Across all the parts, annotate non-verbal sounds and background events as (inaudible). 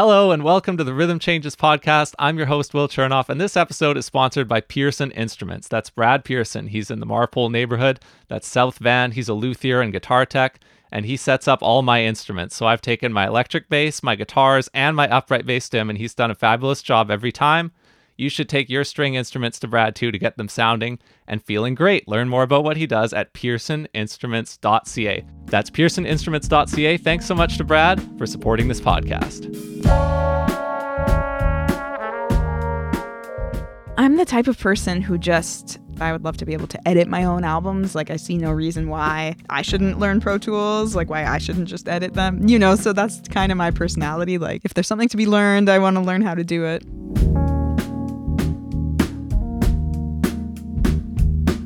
Hello and welcome to the Rhythm Changes podcast. I'm your host, Will Chernoff, and this episode is sponsored by Pearson Instruments. That's Brad Pearson. He's in the Marpole neighborhood. That's South Van. He's a luthier and guitar tech, and he sets up all my instruments. So I've taken my electric bass, my guitars, and my upright bass stem, and he's done a fabulous job every time. You should take your string instruments to Brad too to get them sounding and feeling great. Learn more about what he does at pearsoninstruments.ca. That's pearsoninstruments.ca. Thanks so much to Brad for supporting this podcast. I'm the type of person who just I would love to be able to edit my own albums. Like I see no reason why I shouldn't learn Pro Tools, like why I shouldn't just edit them. You know, so that's kind of my personality. Like if there's something to be learned, I want to learn how to do it.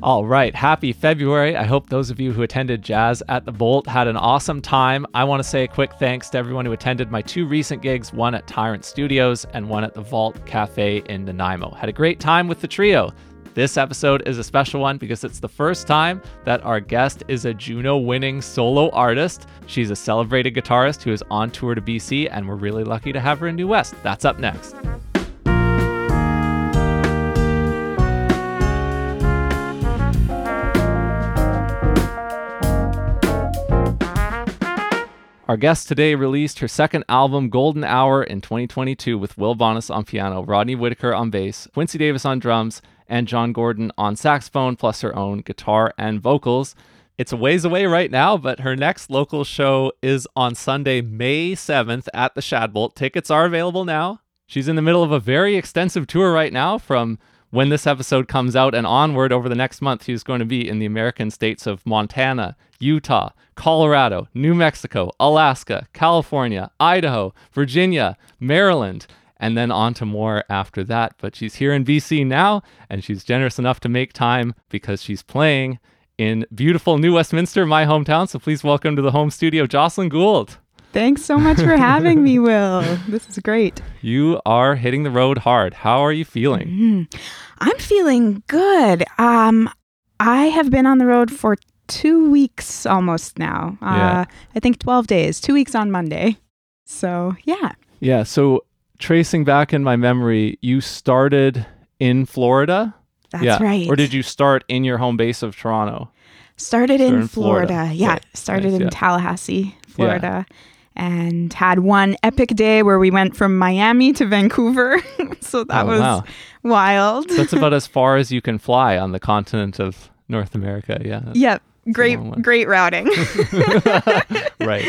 All right, happy February. I hope those of you who attended Jazz at the Bolt had an awesome time. I want to say a quick thanks to everyone who attended my two recent gigs, one at Tyrant Studios and one at the Vault Cafe in Nanaimo. Had a great time with the trio. This episode is a special one because it's the first time that our guest is a Juno winning solo artist. She's a celebrated guitarist who is on tour to BC, and we're really lucky to have her in New West. That's up next. Our guest today released her second album, Golden Hour, in 2022 with Will Bonness on piano, Rodney Whitaker on bass, Quincy Davis on drums, and Jon Gordon on saxophone, plus her own guitar and vocals. It's a ways away right now, but her next local show is on Sunday, May 7th at the Shadbolt. Tickets are available now. She's in the middle of a very extensive tour right now from when this episode comes out and onward over the next month, she's going to be in the American states of Montana, Utah, Colorado, New Mexico, Alaska, California, Idaho, Virginia, Maryland, and then on to more after that. But she's here in BC now, and she's generous enough to make time because she's playing in beautiful New Westminster, my hometown. So please welcome to the home studio, Jocelyn Gould. Thanks so much for having me, (laughs) Will. This is great. You are hitting the road hard. How are you feeling? Mm-hmm. I'm feeling good. Um, I have been on the road for two weeks almost now. Uh, yeah. I think 12 days, two weeks on Monday. So, yeah. Yeah. So, tracing back in my memory, you started in Florida. That's yeah. right. Or did you start in your home base of Toronto? Started, in, in, Florida. Florida. Yeah. Right. Started nice, in yeah. Tallahassee, Florida. Yeah and had one epic day where we went from Miami to Vancouver. (laughs) so that oh, was wow. wild. That's about (laughs) as far as you can fly on the continent of North America. Yeah. Yep. Great, great routing. (laughs) right.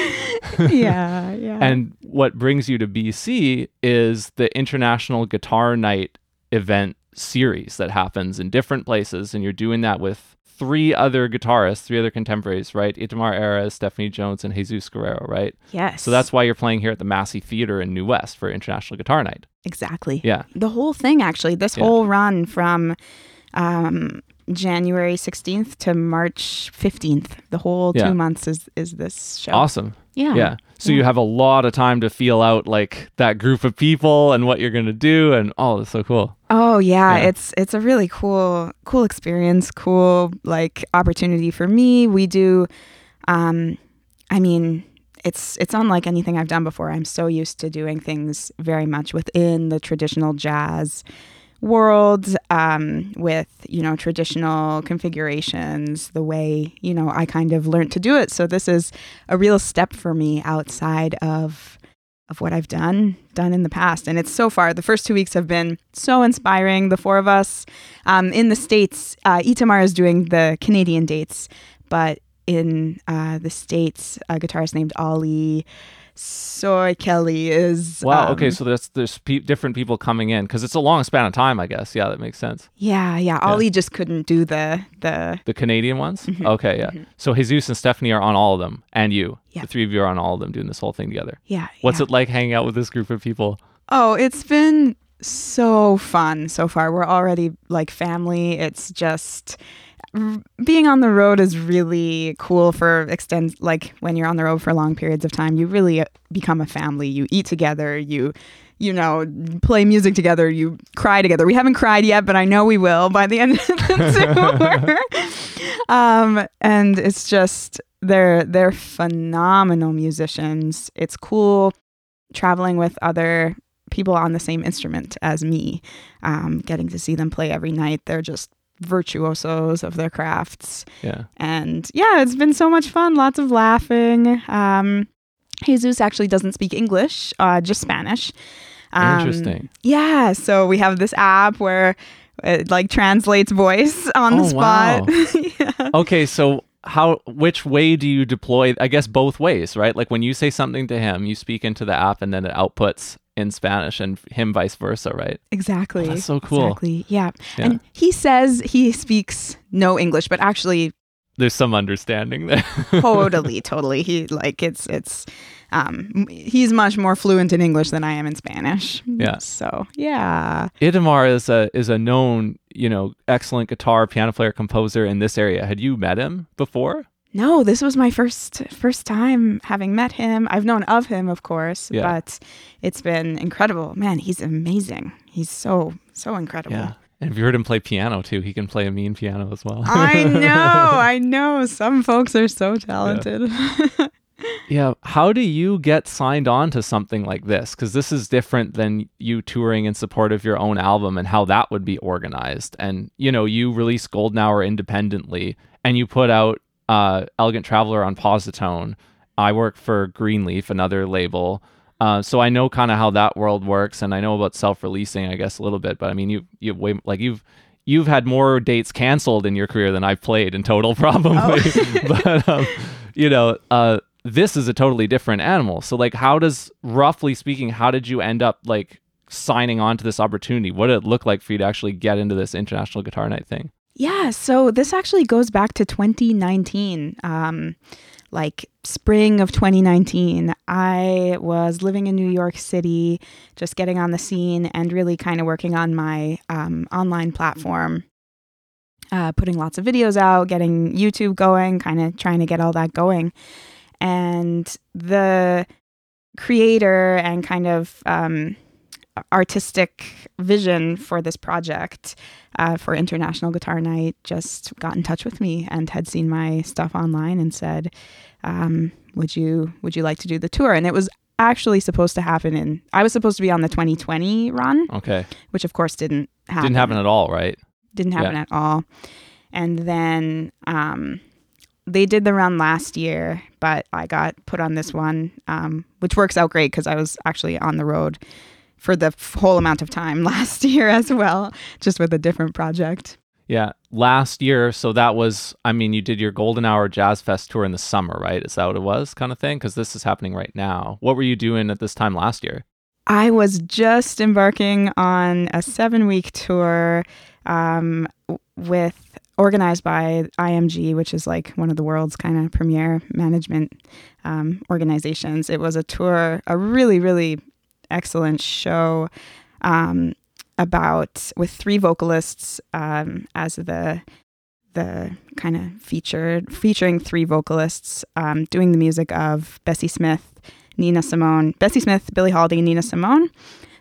yeah, yeah. And what brings you to BC is the International Guitar Night event series that happens in different places, and you're doing that with three other guitarists, three other contemporaries, right? Itamar Erez, Stephanie Jones, and Jesus Guerrero, right? Yes. So that's why you're playing here at the Massey Theater in New West for International Guitar Night. Exactly. Yeah. The whole thing, actually, this yeah. whole run from um, January 16th to March 15th, the whole yeah. two months is is this show. Awesome. Yeah. Yeah. So you have a lot of time to feel out like that group of people and what you're going to do and oh, it's so cool. Oh yeah, yeah, it's it's a really cool cool experience, cool like opportunity for me. We do um I mean, it's it's unlike anything I've done before. I'm so used to doing things very much within the traditional jazz world um, with you know traditional configurations the way you know i kind of learned to do it. So this is a real step for me outside of of what i've done done in the past. And it's so far the first two weeks have been so inspiring the four of us. Um, in the states uh, itamar is doing the canadian dates but in uh, the states a guitarist named Olli Soikkeli is. Wow. Um, okay, so there's there's pe- different people coming in because it's a long span of time, I guess. Yeah, that makes sense. Yeah, yeah. Olli just couldn't do the the the Canadian ones. Mm-hmm. Okay, yeah. Mm-hmm. So Jesus and Stephanie are on all of them, and you. Yeah. The three of you are on all of them, doing this whole thing together. Yeah. What's yeah. it like hanging out with this group of people? Oh, it's been so fun so far. We're already like family. It's just being on the road is really cool for extend like when you're on the road for long periods of time you really uh, become a family. You eat together you you know play music together you cry together. We haven't cried yet but i know we will by the end of the (laughs) tour. Um, and it's just they're they're phenomenal musicians. It's cool traveling with other people on the same instrument as me, um, getting to see them play every night. They're just virtuosos of their crafts. Yeah. And yeah, it's been so much fun. Lots of laughing. Um, Jesus actually doesn't speak English, uh, just Spanish. Um, Interesting. Yeah, so we have this app where it like translates voice (laughs) on the Oh, spot. (laughs) yeah. Okay, so how which way do you deploy I guess both ways, right? Like when you say something to him, you speak into the app and then it outputs in Spanish and him vice versa, right? Exactly. Oh, that's so cool. Exactly. Yeah. Yeah. And he says he speaks no English, but actually There's some understanding there. (laughs) totally, totally. He like it's it's um he's much more fluent in English than I am in Spanish. Yeah. So yeah. Itamar is a is a known, you know, excellent guitar, piano player, composer in this area. Had you met him before? No, this was my first first time having met him. I've known of him, of course, Yeah. but it's been incredible. Man, he's amazing. He's so so incredible. Yeah. And if you heard him play piano too, he can play a mean piano as well. I (laughs) know, I know. Some folks are so talented. (laughs) Yeah. How do you get signed on to something like this? Because this is different than you touring in support of your own album and how that would be organized. And, you know, you release Golden Hour independently and you put out uh, Elegant Traveler on Posi-Tone. I work for Greenleaf, another label. Uh, so I know kind of how that world works, and I know about self-releasing, I guess, a little bit. But I mean, you you way like you've you've had more dates canceled in your career than I've played in total, (laughs) probably. (laughs) but um, you know, uh, this is a totally different animal. So like, how does, roughly speaking, how did you end up like signing on to this opportunity? What did it look like for you to actually get into this international guitar night thing? Yeah, so this actually goes back to 2019. Um, like spring of 2019, I was living in New York City, just getting on the scene and really kind of working on my um, online platform, uh, putting lots of videos out, getting YouTube going, kind of trying to get all that going. And the creator and kind of um, artistic vision for this project uh, for International Guitar Night just got in touch with me and had seen my stuff online and said, um, "Would you would you like to do the tour?" And it was actually supposed to happen in. I was supposed to be on the 2020 run, Okay. which of course didn't happen. Didn't happen at all, right? Didn't happen Yeah. at all. And then um, they did the run last year, but I got put on this one, um, which works out great because I was actually on the road for the whole amount of time (laughs) last year as well, just with a different project. Yeah. Last year, so that was, I mean, you did your Golden Hour Jazz Fest tour in the summer, right? Is that what it was, kind of thing? Because this is happening right now. What were you doing at this time last year? I was just embarking on a seven week tour um, with organized by IMG, which is like one of the world's kind of premier management um, organizations. It was a tour, a really, really excellent show um, about with three vocalists um, as the the kind of featured featuring three vocalists um, doing the music of Bessie Smith, Nina Simone, Bessie Smith, Billie Holiday, Nina Simone.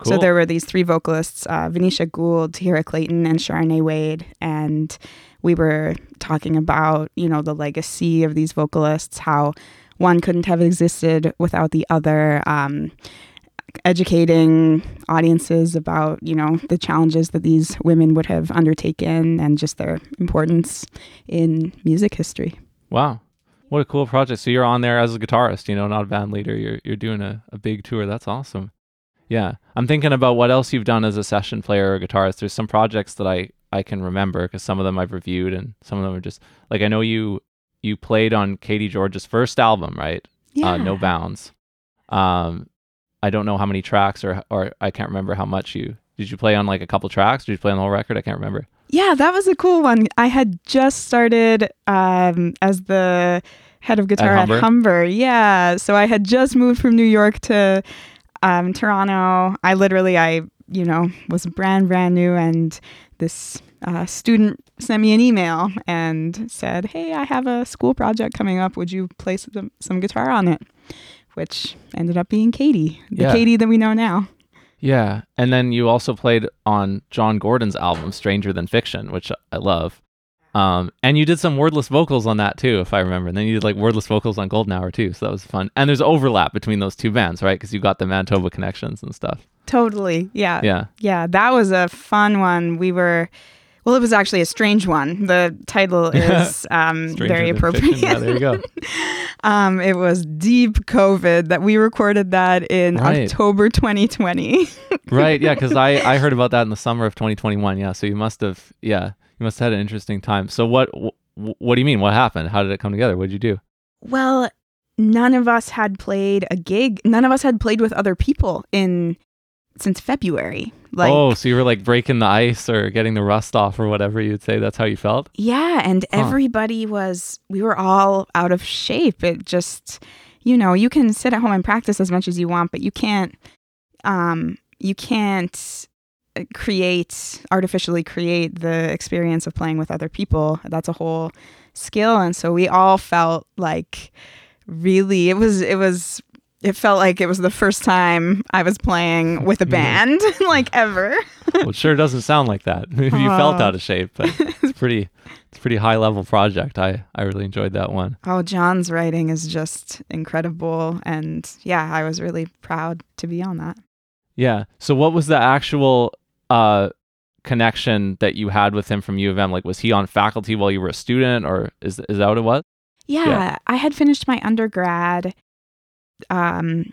So there were these three vocalists, uh, Vanisha Gould, Tahira Clayton, and Charenée Wade. And we were talking about, you know, the legacy of these vocalists, how one couldn't have existed without the other, um, educating audiences about, you know, the challenges that these women would have undertaken and just their importance in music history. Wow. What a cool project. So you're on there as a guitarist, you know, not a band leader. You're you're doing a, a big tour. That's awesome. Yeah. I'm thinking about what else you've done as a session player or guitarist. There's some projects that I, I can remember because some of them I've reviewed and some of them are just like I know you you played on Katie George's first album, right? Uh, no Bounds. Um I don't know how many tracks or or I can't remember how much you did you play on like a couple tracks? Did you play on the whole record? I can't remember. Yeah, that was a cool one. I had just started um, as the head of guitar at Humber? Humber. Yeah, so I had just moved from New York to um, Toronto. I literally, I you know, was brand brand new, and this uh, student sent me an email and said, "Hey, I have a school project coming up. Would you play some, some guitar on it?" Which ended up being Katie, the Yeah. Katie that we know now. Yeah, and then you also played on Jon Gordon's album Stranger Than Fiction, which I love. Um, and you did some wordless vocals on that too, if I remember. And then you did like wordless vocals on Golden Hour too, so that was fun. And there's overlap between those two bands, right? Because you got the Manitoba connections and stuff. Totally. Yeah. Yeah. Yeah. That was a fun one. We were, well, it was actually a strange one. The title (laughs) is um, very appropriate. fiction. Yeah, there you go. (laughs) um, it was Deep COVID that we recorded that in Right. October 2020. (laughs) right. Yeah. Because I I heard about that in the summer of 2021. Yeah. So you must have yeah you must have had an interesting time. So what wh- what do you mean? What happened? How did it come together? What did you do? well, none of us had played a gig. None of us had played with other people in since February. Like, oh, so you were like breaking the ice or getting the rust off or whatever you'd say. That's how you felt. Yeah, and Huh. everybody was we were all out of shape. It just you know, you can sit at home and practice as much as you want, but you can't um you can't uh, create artificially create the experience of playing with other people. That's a whole skill and so we all felt like really it was it was it felt like it was the first time I was playing with a band (laughs) like ever. well, it sure doesn't sound like that. (laughs) you felt Oh. out of shape, but it's (laughs) pretty it's a pretty high level project. I I really enjoyed that one. Oh, Jon's writing is just incredible. And yeah, I was really proud to be on that. Yeah. So what was the actual uh connection that you had with him from U of M? Like was he on faculty while you were a student or is is that what it was? Yeah, Yeah. I had finished my undergrad um,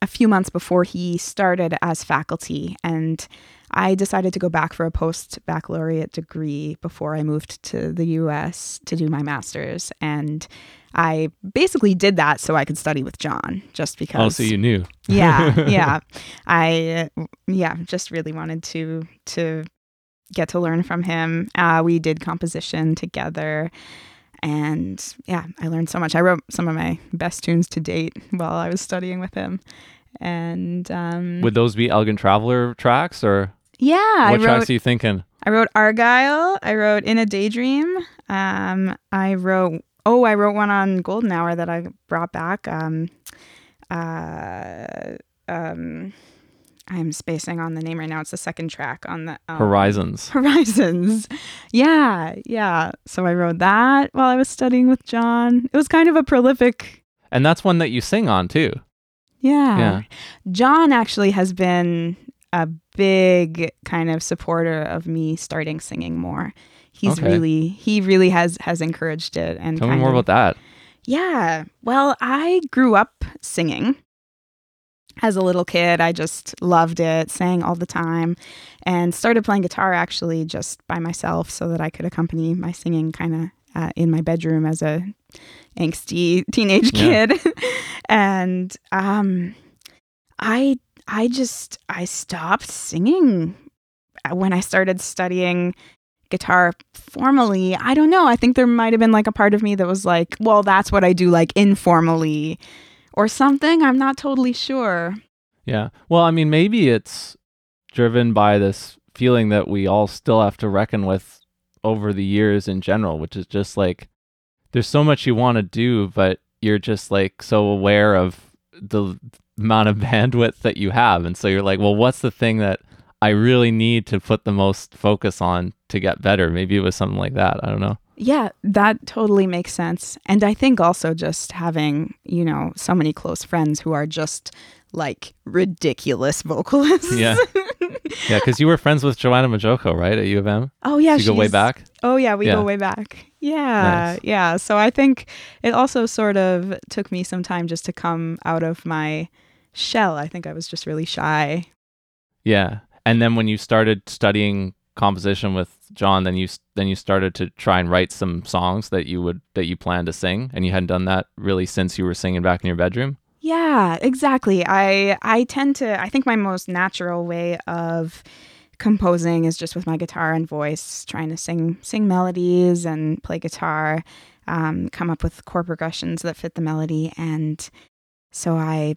a few months before he started as faculty. And I decided to go back for a post baccalaureate degree before I moved to the US to do my master's. And I basically did that so I could study with Jon, just because. Oh, so you knew. yeah (laughs) yeah i yeah just really wanted to to get to learn from him uh, we did composition together and yeah i learned so much i wrote some of my best tunes to date while i was studying with him and um, Would those be Elegant Traveler tracks or yeah i what wrote tracks are you thinking? I wrote Argyle. I wrote In a Daydream. Um, I wrote oh, I wrote one on Golden Hour that I brought back. Um, uh, um, I'm spacing on the name right now. It's the second track on the um, Horizons. (laughs) Horizons. Yeah, yeah. So I wrote that while I was studying with Jon. It was kind of a prolific. And that's one that you sing on too. Yeah. Yeah. Jon actually has been a big kind of supporter of me starting singing more. He's Okay. really he really has has encouraged it and Tell me more of- about that. Yeah. Well, I grew up singing. As a little kid, I just loved it, sang all the time, and started playing guitar actually just by myself so that I could accompany my singing kind of uh, in my bedroom as a angsty (laughs) teenage Yeah. kid. (laughs) and um, I I just I stopped singing when I started studying guitar formally. I don't know. I think there might have been like a part of me that was like, well, that's what I do like informally or something. I'm not totally sure. Yeah. Well, I mean, maybe it's driven by this feeling that we all still have to reckon with over the years in general, which is just like there's so much you want to do, but you're just like so aware of the amount of (laughs) bandwidth that you have. And so you're like, well, what's the thing that I really need to put the most focus on to get better? Maybe it was something like that. I don't know. Yeah, that totally makes sense. And I think also just having, you know, so many close friends who are just like ridiculous (laughs) vocalists. Yeah. (laughs) Yeah, because you were friends with Joanna Majoko, right, at U of M? oh yeah, you go way back. Oh yeah, we Yeah. go way back. Yeah, Nice. yeah. So I think it also sort of took me some time just to come out of my shell. I think I was just really shy. Yeah. And then when you started studying composition with Jon, then you then you started to try and write some songs that you would that you planned to sing, and you hadn't done that really since you were singing back in your bedroom. Yeah, exactly. I I tend to I think my most natural way of composing is just with my guitar and voice, trying to sing sing melodies and play guitar, um, come up with chord progressions that fit the melody, and so I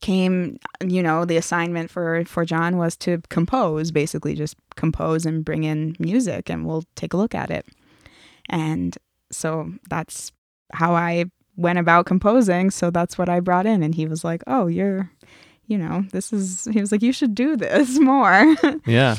came you know the assignment for for jon was to compose basically just compose and bring in music and we'll take a look at it and so that's how i went about composing so that's what i brought in and he was like oh you're you know this is he was like you should do this (laughs) more Yeah.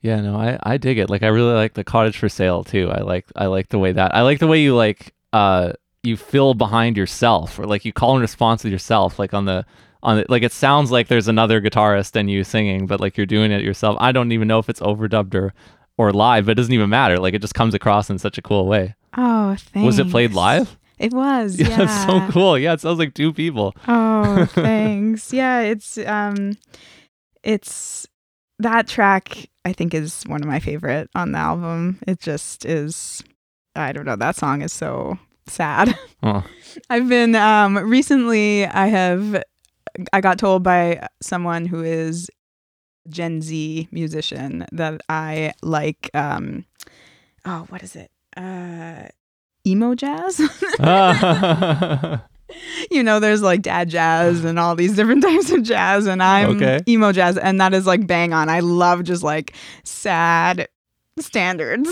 Yeah, no, I, I dig it. Like I really like the cottage for sale too. I like I like the way that I like the way you like uh you fill behind yourself or like you call and response with yourself like on the on it like it sounds like there's another guitarist and you singing but like you're doing it yourself. I don't even know if it's overdubbed or or live, but it doesn't even matter. Like it just comes across in such a cool way. Oh, thanks. Was it played live? It was. Yeah, (laughs) Yeah. that's so cool. Yeah, it sounds like two people. Oh, (laughs) thanks. yeah, it's um it's that track I think is one of my favorite on the album. It just is I don't know, that song is so sad. (laughs) I've been um recently I have I got told by someone who is Gen Z musician that I like um oh what is it? Uh emo jazz. (laughs) you know, there's like dad jazz and all these different (laughs) types of jazz, and I'm Okay. emo jazz, and that is like bang on. I love just like sad standards.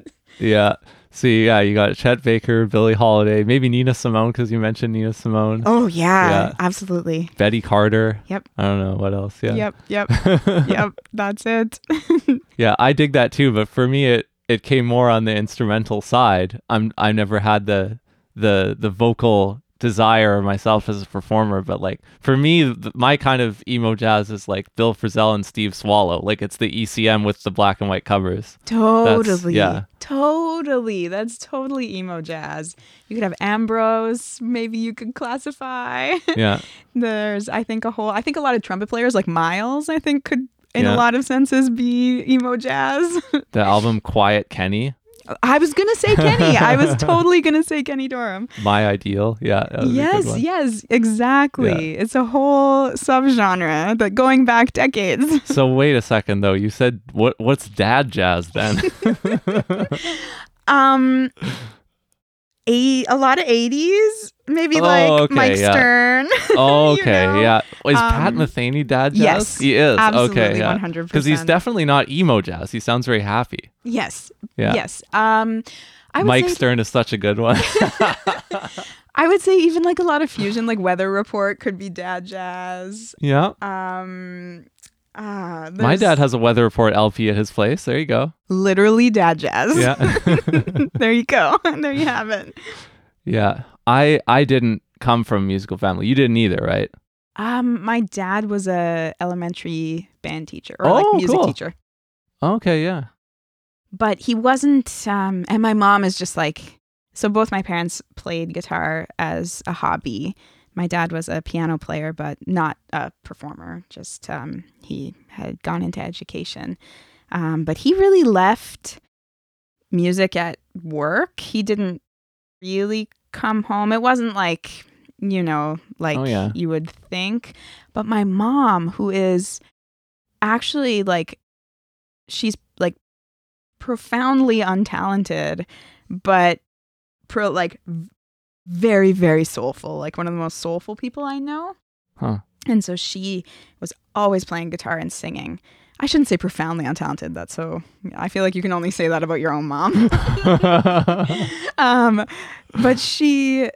(laughs) yeah. See, yeah, you got Chet Baker, Billie Holiday, maybe Nina Simone because you mentioned Nina Simone, oh yeah, Yeah. absolutely. Betty Carter. Yep. I don't know what else. Yeah. Yep, yep, (laughs) yep. That's it. (laughs) Yeah, I dig that too, but for me it it came more on the instrumental side. I'm I never had the the the vocal desire myself as a performer, but like for me th- my kind of emo jazz is like Bill Frisell and Steve Swallow. Like it's the ECM with the black and white covers. totally. yeah. Totally. That's totally emo jazz. You could have Ambrose, maybe you could classify. (laughs) Yeah. There's I think a whole I think a lot of trumpet players like Miles, I think could in Yeah. a lot of senses be emo jazz. (laughs) the album Quiet Kenny, I was gonna say Kenny. I was (laughs) totally gonna say Kenny Dorham. My Ideal. Yeah. that was a good Yes, yes, exactly. It's a whole subgenre that going back decades. (laughs) So wait a second though. You said what what's dad jazz then? (laughs) Um, a a lot of eighties, maybe Oh, like okay, Mike yeah. Stern. (laughs) oh, You okay. know? Yeah. Is Pat Um, Metheny dad jazz? yes, He is. Absolutely, okay. Yeah. one hundred Because he's definitely not emo jazz. He sounds very happy. yes, Yeah. yes. Um, I would Mike say Stern is such a good one. (laughs) I would say even like a lot of fusion, like Weather Report, could be dad jazz. yeah. Um, ah, My dad has a weather report LP at his place. There you go. literally dad jazz. Yeah. (laughs) there you go. (laughs) there you have it. yeah. I I didn't come from a musical family. You didn't either, right? Um, my dad was a elementary band teacher or Oh, like music cool. teacher, Okay, yeah. but he wasn't. Um, and my mom is just like so. Both my parents played guitar as a hobby. My dad was a piano player, but not a performer. Just um, he had gone into education, um, but he really left music at work. He didn't really come home. It wasn't like you know, like Oh, yeah. you would think. But my mom, who is actually like, she's like profoundly untalented, but pro like very, very soulful, like one of the most soulful people I know. Huh. And so she was always playing guitar and singing. I shouldn't say profoundly untalented. That's so. I feel like you can only say that about your own mom. (laughs) (laughs) um, but she,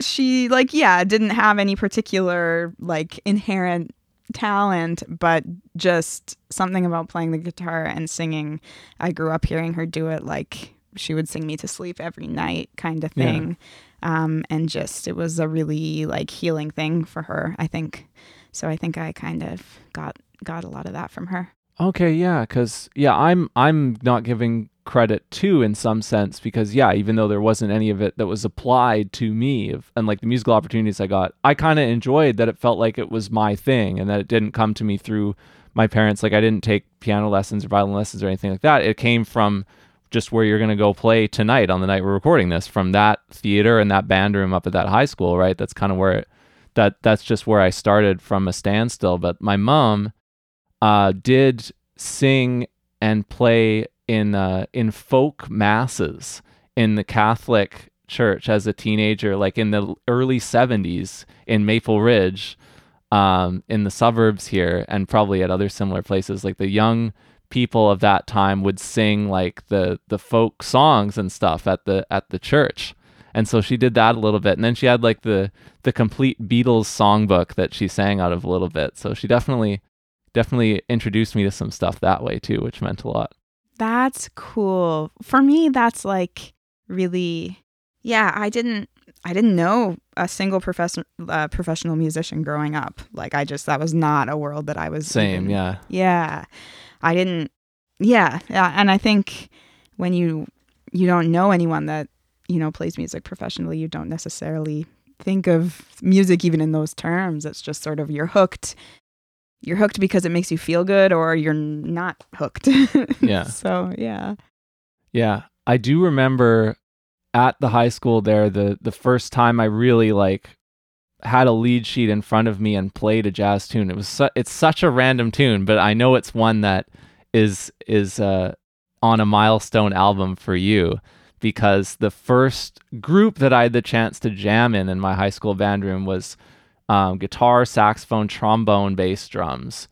she like yeah, didn't have any particular like inherent talent, but just something about playing the guitar and singing. I grew up hearing her do it like she would sing me to sleep every night, kind of Yeah. thing. Um, and just it was a really like healing thing for her. I think. So I think I kind of got got a lot of that from her. Okay, yeah, because yeah, I'm I'm not giving credit to in some sense because yeah, even though there wasn't any of it that was applied to me of, and like the musical opportunities I got, I kind of enjoyed that it felt like it was my thing and that it didn't come to me through my parents. Like I didn't take piano lessons or violin lessons or anything like that. It came from just where you're gonna go play tonight on the night we're recording this from that theater and that band room up at that high school, right? That's kind of where it that that's just where I started from a standstill. But my mom uh, did sing and play in uh, in folk masses in the Catholic Church as a teenager, like in the early '70s in Maple Ridge, um, in the suburbs here, and probably at other similar places. Like the young people of that time would sing like the the folk songs and stuff at the at the church. And so she did that a little bit, and then she had like the the complete Beatles songbook that she sang out of a little bit. So she definitely definitely introduced me to some stuff that way too, which meant a lot. That's cool. For me, that's like really, yeah. I didn't, I didn't know a single professional uh, professional musician growing up. Like I just that was not a world that I was Same, even- yeah. yeah. I didn't. Yeah, yeah. And I think when you you don't know anyone that you know plays music professionally, you don't necessarily think of music even in those terms. It's just sort of you're hooked. You're hooked because it makes you feel good, or you're not hooked. (laughs) Yeah. So yeah. Yeah, I do remember at the high school there the the first time I really like had a lead sheet in front of me and played a jazz tune. It was su- it's such a random tune, but I know it's one that is is uh, on a milestone album for you because the first group that I had the chance to jam in in my high school band room was um, guitar, saxophone, trombone, bass, drums,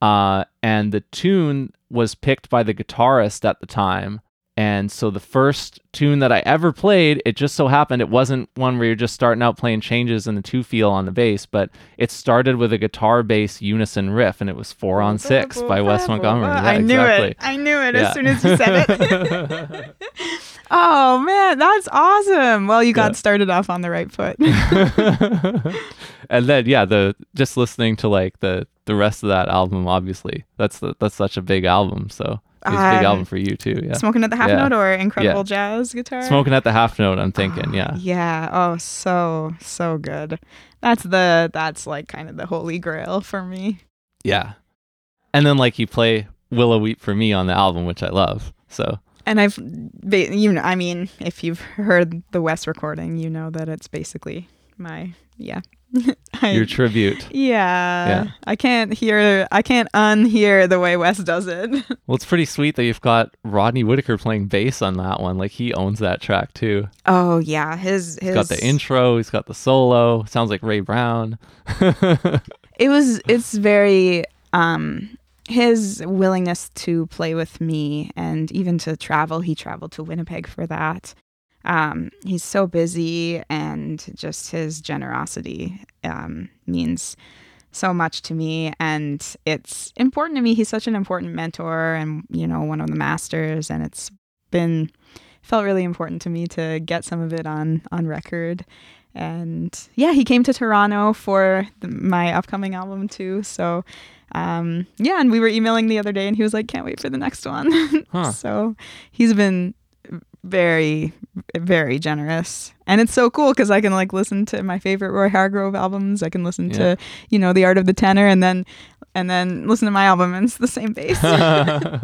uh, and the tune was picked by the guitarist at the time. And so the first tune that I ever played, it just so happened it wasn't one where you're just starting out playing changes in the two feel on the bass, but it started with a guitar bass unison riff, and it was four on six by Wes Montgomery. Yeah, I knew exactly. it. I knew it Yeah. as soon as you said it. (laughs) oh man, that's awesome. Well, you got Yeah. started off on the right foot. (laughs) and then yeah, the just listening to like the the rest of that album, obviously that's the, that's such a big album. So a big Um, album for you too. Yeah, Smoking at the half Yeah. note or incredible jazz guitar. smoking at the half note. I'm thinking, Oh, yeah, Yeah. Oh, so so good. That's the that's like kind of the holy grail for me. yeah. And then like you play Willow Weep for me on the album, which I love. So And I've, you know, I mean, if you've heard the Wes recording, you know that it's basically my, yeah. (laughs) I, your tribute. yeah, Yeah. I can't hear, I can't unhear the way Wes does it. (laughs) Well, it's pretty sweet that you've got Rodney Whitaker playing bass on that one. Like he owns that track too. Oh yeah, his his He's got the intro. He's got the solo. Sounds like Ray Brown. (laughs) it was it's very um his willingness to play with me and even to travel he traveled to winnipeg for that um he's so busy and just his generosity um means so much to me. And it's important to me. He's such an important mentor and you know one of the masters. And it's been felt really important to me to get some of it on on record. And yeah he came to toronto for the, my upcoming album too. So um yeah and we were emailing the other day and he was like can't wait for the next one. (laughs) Huh. so he's been very very generous and it's so cool because i can like listen to my favorite roy hargrove albums i can listen Yeah. to you know the art of the tenor and then and then listen to my album and it's the same bass (laughs)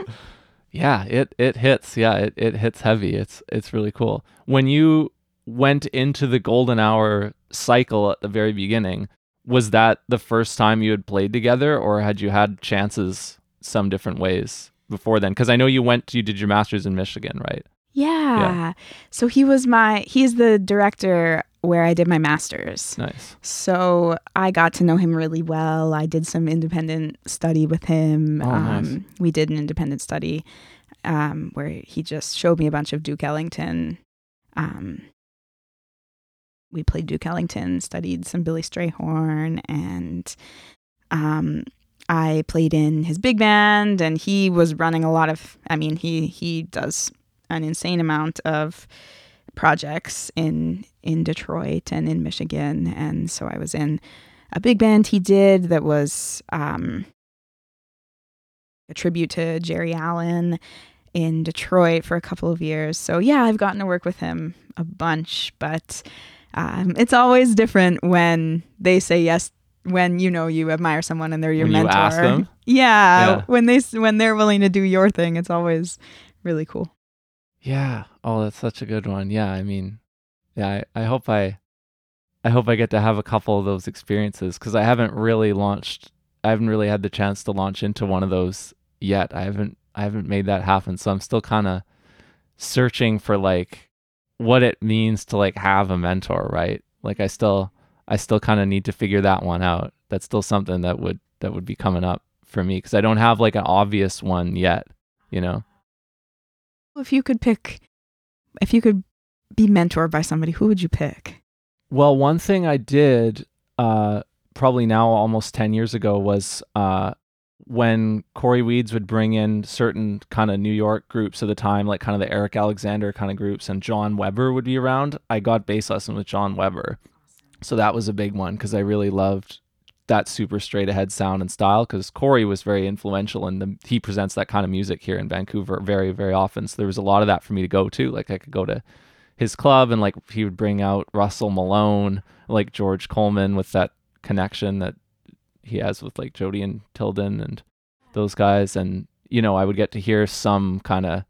(laughs) yeah, it it hits. Yeah, it, it hits heavy. It's it's really cool. When you went into the golden hour cycle at the very beginning, was that the first time you had played together or had you had chances some different ways before then? Because I know you went you did your masters in Michigan, right? Yeah. so he was my he's the director where i did my masters Nice. So I got to know him really well. I did some independent study with him. Oh, nice. um, We did an independent study um, where he just showed me a bunch of Duke Ellington. Um, we played Duke Ellington, studied some Billy Strayhorn, and um, I played in his big band. And he was running a lot of. I mean, he he does an insane amount of projects in in Detroit and in Michigan, and so I was in a big band he did that was um, a tribute to Geri Allen in Detroit for a couple of years. So yeah, I've gotten to work with him a bunch, but um, it's always different when they say yes. When you know you admire someone and they're your When you mentor, ask them? Yeah, Yeah. when they when they're willing to do your thing, it's always really cool. Yeah. Oh, that's such a good one. Yeah, I mean, yeah, I, I hope I I hope I get to have a couple of those experiences cuz I haven't really launched I haven't really had the chance to launch into one of those yet. I haven't I haven't made that happen. So I'm still kind of searching for like what it means to like have a mentor, right? Like I still I still kind of need to figure that one out. That's still something that would that would be coming up for me cuz I don't have like an obvious one yet, you know. If you could pick, if you could be mentored by somebody, who would you pick? Well, one thing I did uh, probably now almost 10 years ago was uh, when Cory Weeds would bring in certain kind of New York groups at the time, like kind of the Eric Alexander kind of groups, and John Webber would be around, I got bass lesson with John Webber. So that was a big one because I really loved that super straight ahead sound and style because Cory was very influential and the, he presents that kind of music here in Vancouver very, very often. So there was a lot of that for me to go to. Like I could go to his club and like he would bring out Russell Malone, like George Coleman with that connection that he has with like Jody and Tilden and those guys. And, you know, I would get to hear some kind of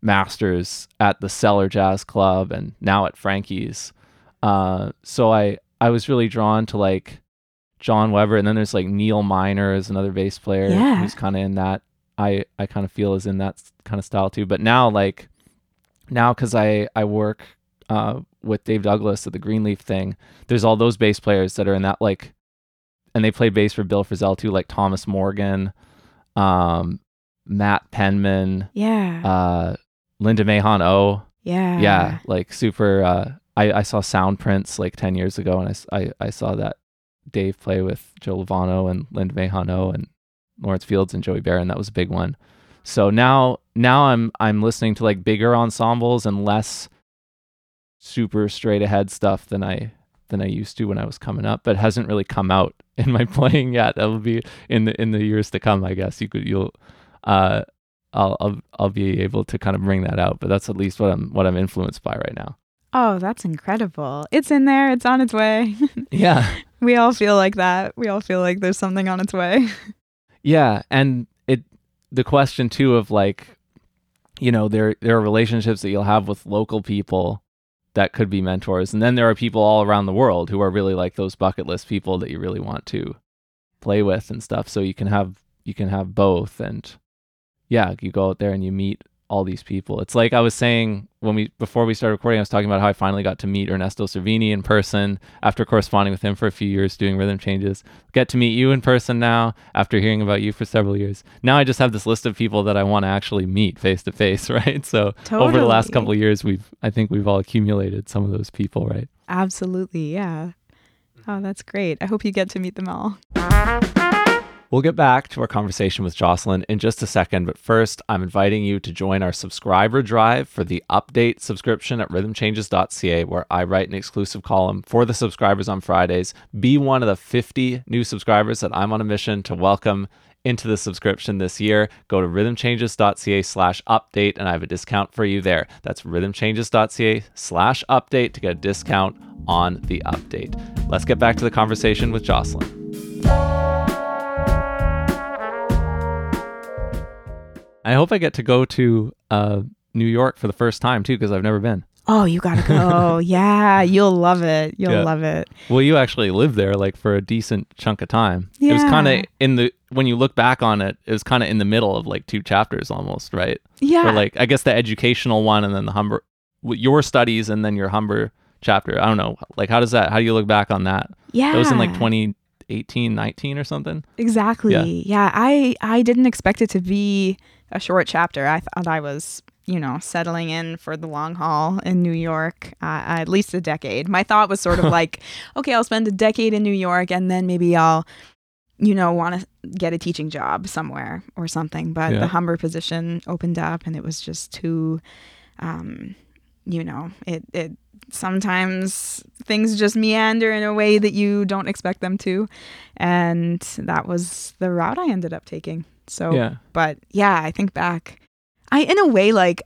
masters at the Cellar Jazz Club and now at Frankie's. Uh, so I, I was really drawn to like John Webber. And then there's like Neal Miner is another bass player Yeah. who's kind of in that, I, I kind of feel is in that kind of style too. But now, like, now because I, I work uh, with Dave Douglas at the Greenleaf thing, there's all those bass players that are in that like, and they play bass for Bill Frisell too, like Thomas Morgan, um, Matt Penman, Yeah. uh, Linda Mahon O. yeah. Yeah, like super. Uh, I I saw Sound Prints like ten years ago, and I I, I saw that Dave play with Joe Lovano and Linda Mahon O and Lawrence Fields and Joey Baron. That was a big one. So now now I'm I'm listening to like bigger ensembles and less super straight ahead stuff than I than I used to when I was coming up, but it hasn't really come out (laughs) in my playing yet. That'll be in the in the years to come, I guess. You could you'll uh I'll I'll I'll be able to kind of bring that out, but that's at least what I'm what I'm influenced by right now. Oh, that's incredible. It's in there. It's on its way. (laughs) Yeah. We all feel like that. We all feel like there's something on its way. (laughs) Yeah, and it the question too of like you know, there there are relationships that you'll have with local people that could be mentors and then there are people all around the world who are really like those bucket list people that you really want to play with and stuff. So you can have you can have both and yeah, you go out there and you meet all these people. It's like I was saying when we before we started recording, I was talking about how I finally got to meet Ernesto Cervini in person after corresponding with him for a few years doing rhythm changes. Get to meet you in person now after hearing about you for several years. Now I just have this list of people that I want to actually meet face to face, right? So over the last couple of years, we've I think we've all accumulated some of those people, right? Absolutely. Yeah. Oh, that's great. I hope you get to meet them all. We'll get back to our conversation with Jocelyn in just a second, but first, I'm inviting you to join our subscriber drive for the update subscription at rhythmchanges.ca, where I write an exclusive column for the subscribers on Fridays. Be one of the 50 new subscribers that I'm on a mission to welcome into the subscription this year. Go to rhythmchanges.ca slash update, and I have a discount for you there. That's rhythmchanges.ca slash update to get a discount on the update. Let's get back to the conversation with Jocelyn. I hope I get to go to uh, New York for the first time too, because I've never been. Oh, you got to go. (laughs) yeah. You'll love it. You'll Yeah. love it. Well, you actually lived there like for a decent chunk of time. Yeah. It was kind of in the when you look back on it, it was kind of in the middle of like two chapters almost, right? Yeah. Or like I guess the educational one and then the Humber, your studies and then your Humber chapter. I don't know. Like how does that? How do you look back on that? yeah. That was in like 2018, 19 or something. Exactly. Yeah. Yeah. I I didn't expect it to be a short chapter. I thought I was, you know, settling in for the long haul in New York, uh, at least a decade. My thought was sort of (laughs) like, okay, I'll spend a decade in New York and then maybe I'll, you know, want to get a teaching job somewhere or something. But Yeah. the Humber position opened up and it was just too, um, you know, it it sometimes things just meander in a way that you don't expect them to and that was the route I ended up taking. So, Yeah. but yeah, I think back, I in a way like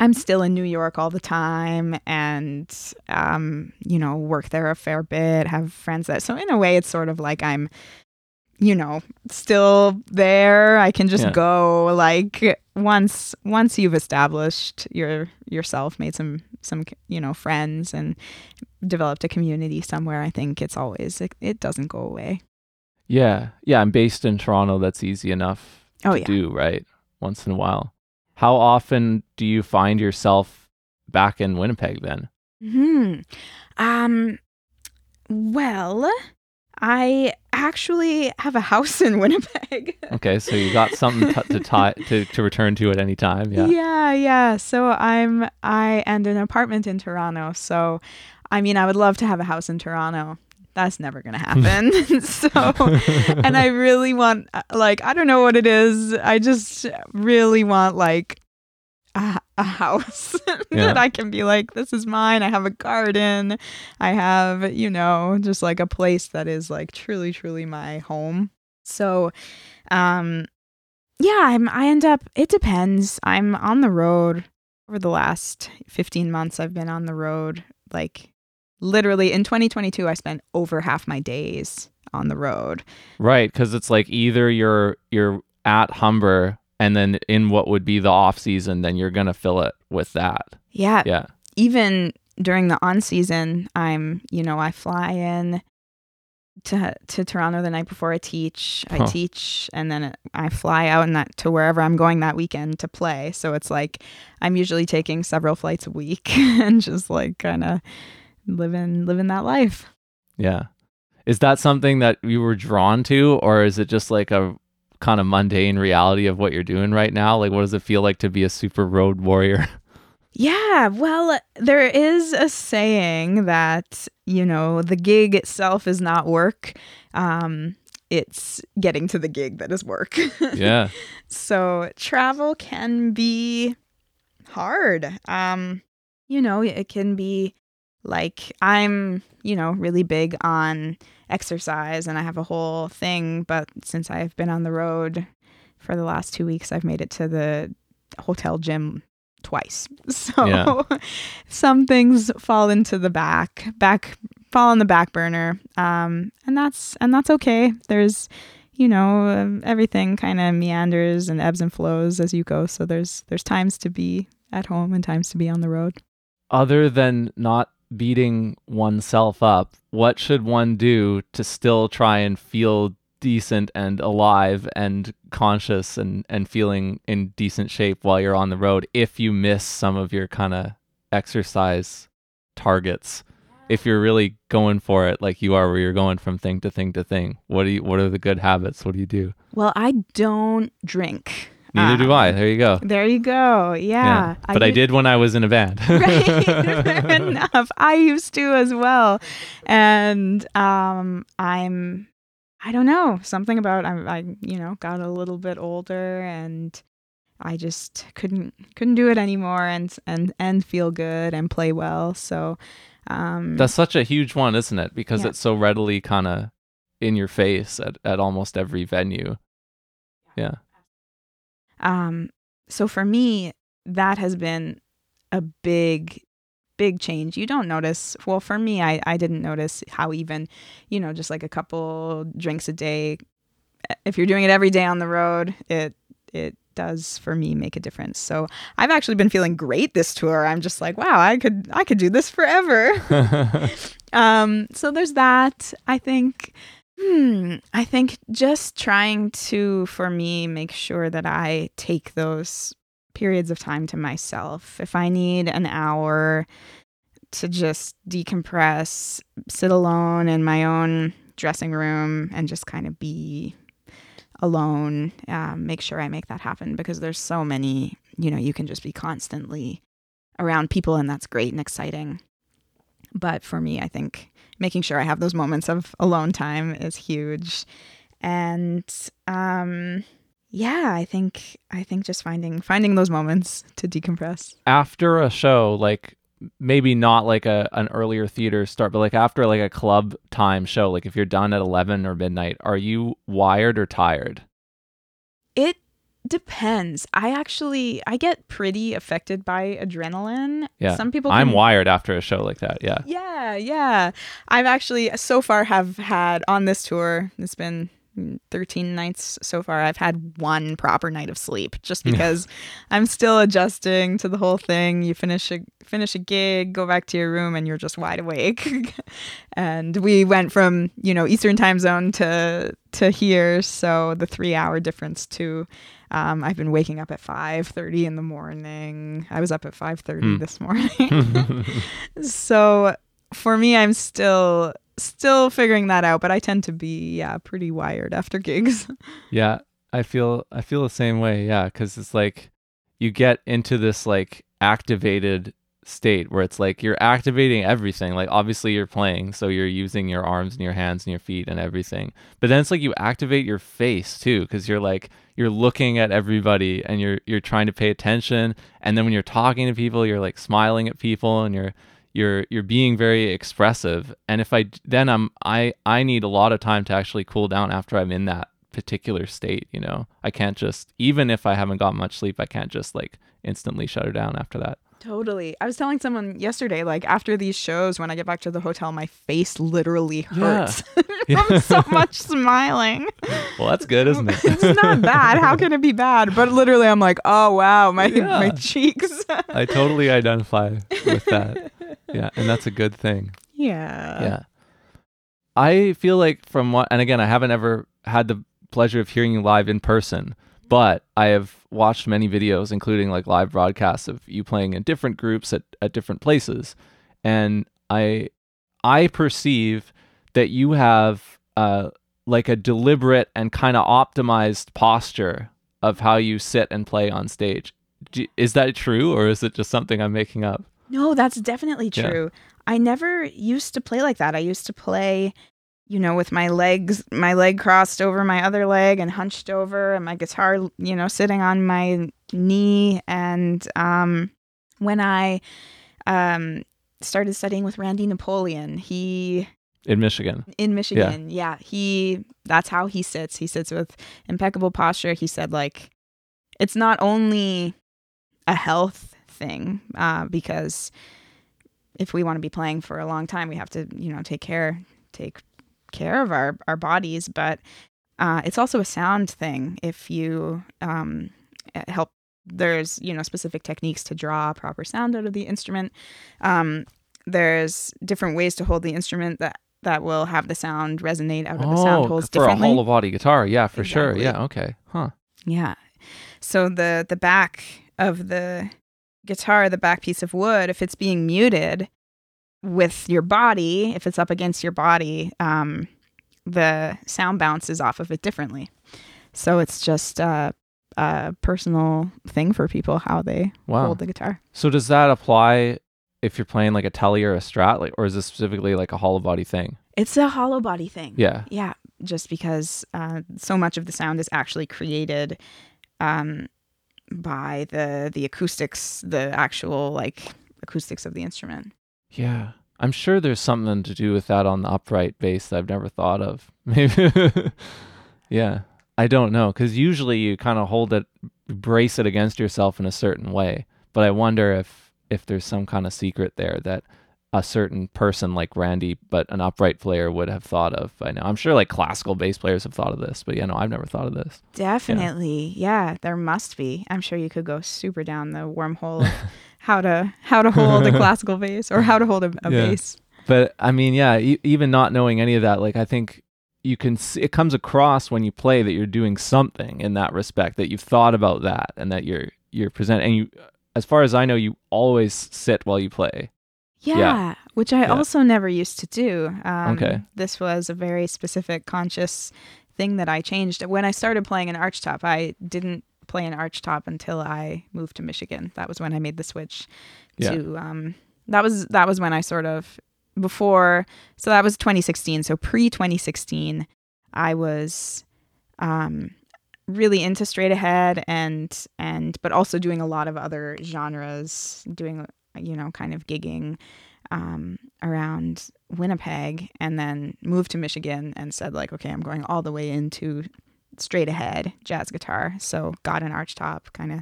I'm still in New York all the time, and um, you know, work there a fair bit, have friends that. So in a way, it's sort of like I'm, you know, still there. I can just Yeah. go like once once you've established your yourself, made some some you know friends, and developed a community somewhere. I think it's always it, it doesn't go away. Yeah. Yeah. I'm based in Toronto. That's easy enough Oh to yeah. do, right? Once in a while. How often do you find yourself back in Winnipeg then? Hmm. Um. Well, I actually have a house in Winnipeg. (laughs) Okay, so you got something t- to tie to, to return to at any time. Yeah. yeah, yeah. So I'm I and an apartment in Toronto. So, I mean, I would love to have a house in Toronto, that's never gonna happen. (laughs) (laughs) so, and I really want, uh, like, I don't know what it is. I just really want like a, a house (laughs) Yeah. that I can be like, this is mine. I have a garden. I have, you know, just like a place that is like truly, truly my home. So, um, yeah, I'm. I end up. It depends. I'm on the road over the last 15 months. I've been on the road like literally in 2022 i spent over half my days on the road Right, because it's like either you're you're at Humber and then in what would be the off season, then you're gonna fill it with that. yeah Yeah. even during the on season i'm you know i fly in to to toronto the night before i teach i Huh. teach and then i fly out and that to wherever i'm going that weekend to play so it's like i'm usually taking several flights a week (laughs) and just like kind of living living that life Yeah. Is that something that you were drawn to, or is it just like a kind of mundane reality of what you're doing right now? Like, what does it feel like to be a super road warrior? (laughs) Yeah, well, there is a saying that, you know, the gig itself is not work. Um, it's getting to the gig that is work. (laughs) yeah. so travel can be hard. Um, you know, it can be like I'm, you know, really big on exercise and I have a whole thing, but since I've been on the road for the last 2 weeks, I've made it to the hotel gym twice. (laughs) So Yeah. (laughs) some things fall into the back, back fall on the back burner. Um and that's and that's okay. There's you know, everything kind of meanders and ebbs and flows as you go. So there's there's times to be at home and times to be on the road. Other than not beating oneself up, what should one do to still try and feel decent and alive and conscious and, and feeling in decent shape while you're on the road if you miss some of your kind of exercise targets? If you're really going for it like you are where you're going from thing to thing to thing, what do you what are the good habits? What do you do? Well, I don't drink. Neither do Um, I. There you go. There you go. Yeah. But I did when I was in a band. (laughs) right (laughs) fair enough i used to as well and um i'm i don't know something about i, I you know got a little bit older and i just couldn't couldn't do it anymore and and and feel good and play well so um That's such a huge one, isn't it? Because Yeah. it's so readily kind of in your face at, at almost every venue. Yeah. Um, so for me, that has been a big, big change. You don't notice. Well, for me, I I didn't notice how even, you know, just like a couple drinks a day. If you're doing it every day on the road, it it does for me make a difference. So I've actually been feeling great this tour. I'm just like, wow, I could I could do this forever. (laughs) (laughs) Um, so there's that. I think, hmm, I think just trying to, for me, make sure that I take those periods of time to myself. If I need an hour to just decompress, sit alone in my own dressing room and just kind of be alone, um, make sure I make that happen because there's so many, you know, you can just be constantly around people and that's great and exciting. But for me, I think making sure I have those moments of alone time is huge. And um yeah, I think I think just finding finding those moments to decompress. after a show, like maybe not like a an earlier theater start, but like after like a club time show, like if you're done at eleven or midnight, are you wired or tired? It depends. I actually I get pretty affected by adrenaline. Yeah. Some people I'm wired after a show like that. Yeah. Yeah, yeah. I've actually so far have had on this tour. It's been 13 nights so far. I've had one proper night of sleep just (laughs) because I'm still adjusting to the whole thing. You finish a finish a gig, go back to your room and you're just wide awake. (laughs) and we went from, you know, Eastern time zone to to here, so the 3-hour difference too. Um, I've been waking up at 5:30 in the morning. I was up at 5:30 Hmm. this morning. (laughs) so for me i'm still still figuring that out but i tend to be yeah pretty wired after gigs (laughs) Yeah, I feel I feel the same way. Yeah, because it's like you get into this like activated state where it's like you're activating everything. Like obviously you're playing, so you're using your arms and your hands and your feet and everything. But then it's like you activate your face too cuz you're like you're looking at everybody and you're you're trying to pay attention and then when you're talking to people, you're like smiling at people and you're you're you're being very expressive and if i then i'm i i need a lot of time to actually cool down after i'm in that particular state you know i can't just even if i haven't got much sleep i can't just like instantly shut her down after that Totally. I was telling someone yesterday, like after these shows, when I get back to the hotel, my face literally hurts (laughs) Yeah. from so much smiling. well that's good isn't it It's not bad. How can it be bad? But literally, I'm like, oh wow, my my cheeks. i totally identify with that (laughs) yeah and that's a good thing yeah. yeah i feel like from what and again i haven't ever had the pleasure of hearing you live in person but i have watched many videos including like live broadcasts of you playing in different groups at, at different places and i i perceive that you have uh like a deliberate and kind of optimized posture of how you sit and play on stage Do, is that true or is it just something i'm making up No, that's definitely true. Yeah. true. I never used to play like that. I used to play, you know, with my legs, my leg crossed over my other leg and hunched over, and my guitar, you know, sitting on my knee. And um, when I um, started studying with Randy Napoleon, he in michigan in Michigan, yeah, he that's how he sits. He sits with impeccable posture. He said like it's not only a health thing uh, because if we want to be playing for a long time, we have to you know take care take care of our our bodies, but uh, it's also a sound thing. If you um, help, there's you know specific techniques to draw proper sound out of the instrument. Um, there's different ways to hold the instrument that that will have the sound resonate out of the sound holes Oh, for a differently. hollow body guitar, yeah, for sure. Yeah, okay. Huh. Yeah. So the the back of the guitar, the back piece of wood, if it's being muted with your body, if it's up against your body, um, the sound bounces off of it differently. So it's just uh, a personal thing for people how they Wow. hold the guitar. So does that apply if you're playing like a telly or a strat, like, or is this specifically like a hollow body thing? It's a hollow body thing. Yeah. Yeah, just because uh, so much of the sound is actually created um, by the the acoustics, the actual like acoustics of the instrument. Yeah. I'm sure there's something to do with that on the upright bass that I've never thought of. Maybe. (laughs) yeah. I don't know. Because usually you kind of hold it, brace it against yourself in a certain way. But I wonder if, if there's some kind of secret there that a certain person like Randy, but an upright player would have thought of by now. I'm sure like classical bass players have thought of this, but yeah, no, I've never thought of this. Definitely, yeah. there must be. I'm sure you could go super down the wormhole of (laughs) how to how to hold a classical bass or how to hold a, a Yeah. bass. but I mean, yeah, e- even not knowing any of that, like I think you can see it comes across when you play that you're doing something in that respect that you've thought about that and that you're you're present and you as far as I know you always sit while you play. Yeah, which I Yeah. also never used to do. Um, Okay. This was a very specific conscious thing that I changed. When I started playing an archtop, I didn't play an archtop until I moved to Michigan. That was when I made the switch Yeah. to um that was that was when I sort of before so that was 2016. So pre 2016, I was um really into straight ahead and and but also doing a lot of other genres, doing you know, kind of gigging um, around Winnipeg and then moved to Michigan and said, like, okay, I'm going all the way into straight ahead jazz guitar. So got an arch top kind of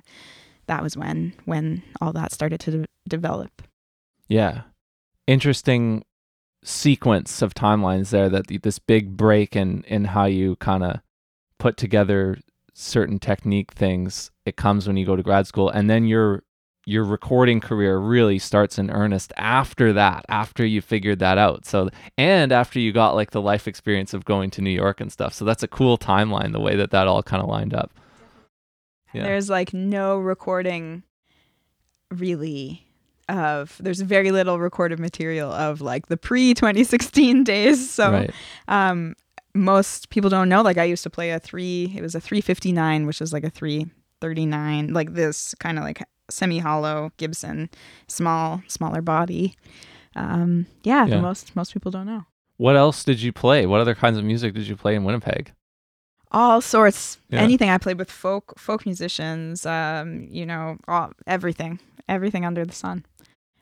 that was when when all that started to de- develop. Yeah. Interesting sequence of timelines there that th- this big break in in how you kind of put together certain technique things it comes when you go to grad school and then your your recording career really starts in earnest after that after you figured that out so and after you got like the life experience of going to New York and stuff so that's a cool timeline the way that that all kind of lined up Yeah. There's like no recording really of there's very little recorded material of like the pre 2016 days. So right um most people don't know like i used to play a three it was a 359 which is like a 339 like this kind of like semi hollow Gibson, small, smaller body. Um, yeah, Yeah. most most people don't know. What else did you play? What other kinds of music did you play in Winnipeg? All sorts, Yeah. anything. I played with folk folk musicians. Um, you know, all, everything, everything under the sun.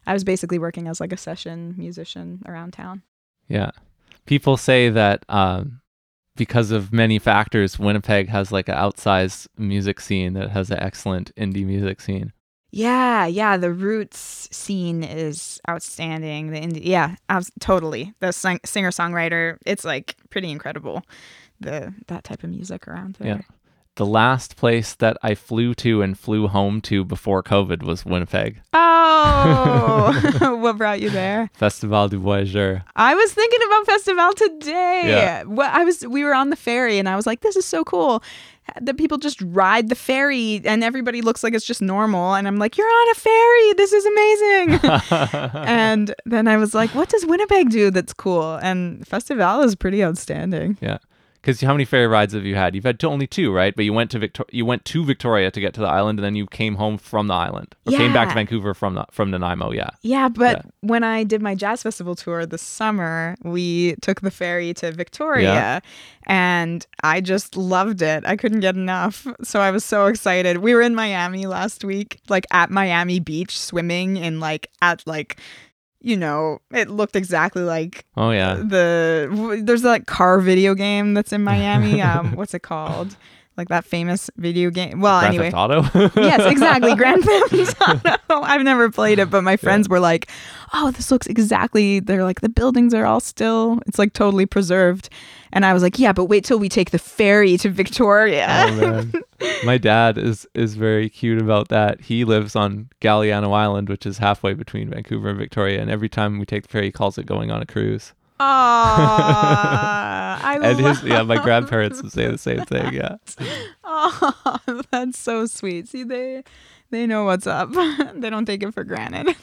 I was basically working as like a session musician around town. Yeah. People say that um, because of many factors, Winnipeg has like an outsized music scene that has an excellent indie music scene. Yeah, yeah. The roots scene is outstanding. The indie, yeah, abs- totally. The sing- singer songwriter, it's like pretty incredible. The that type of music around there. Yeah. The last place that I flew to and flew home to before COVID was Winnipeg. Oh, (laughs) what brought you there? Festival du Voyageur. I was thinking about Festival today. Yeah. Well, I was we were on the ferry and I was like, this is so cool. That people just ride the ferry and everybody looks like it's just normal. And I'm like, you're on a ferry. This is amazing. (laughs) and then I was like, what does Winnipeg do that's cool? And Festival is pretty outstanding. Yeah. Because how many ferry rides have you had? You've had to only two, right? But you went to Victor- you went to Victoria to get to the island, and then you came home from the island, or came back to Vancouver from the, from Nanaimo. Yeah, Yeah, but Yeah. when I did my jazz festival tour this summer, we took the ferry to Victoria Yeah. and I just loved it. I couldn't get enough. So I was so excited. We were in Miami last week, like at Miami Beach swimming in like at like you know, it looked exactly like oh yeah, the there's like car video game that's in (laughs) Miami. Um what's it called? Like that famous video game. Well, Grand anyway. Theft Auto. (laughs) yes, exactly. Grand (laughs) Theft Auto. I've never played it, but my friends were like, "Oh, this looks exactly." They're like, "The buildings are all still. It's like totally preserved." And I was like, "Yeah, but wait till we take the ferry to Victoria." Oh man, (laughs) my dad is is very cute about that. He lives on Galiano Island, which is halfway between Vancouver and Victoria, and every time we take the ferry, he calls it going on a cruise. Aw, I and his yeah, my grandparents would say the same thing. Yeah, Oh, that's so sweet. See, they they know what's up. (laughs) they don't take it for granted.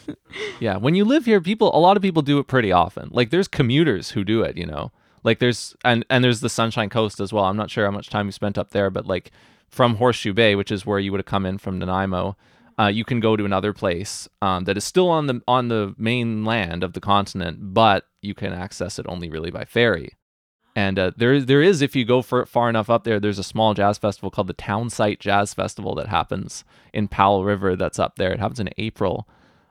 yeah. When you live here, people a lot of people do it pretty often. Like there's commuters who do it. You know, like there's and and there's the Sunshine Coast as well. I'm not sure how much time you spent up there, but like from Horseshoe Bay, which is where you would have come in from Nanaimo. Uh, you can go to another place um, that is still on the on the mainland of the continent, but you can access it only really by ferry. And uh, there there is if you go for far enough up there, there's a small jazz festival called the Townsite Jazz Festival that happens in Powell River. That's up there. It happens in April,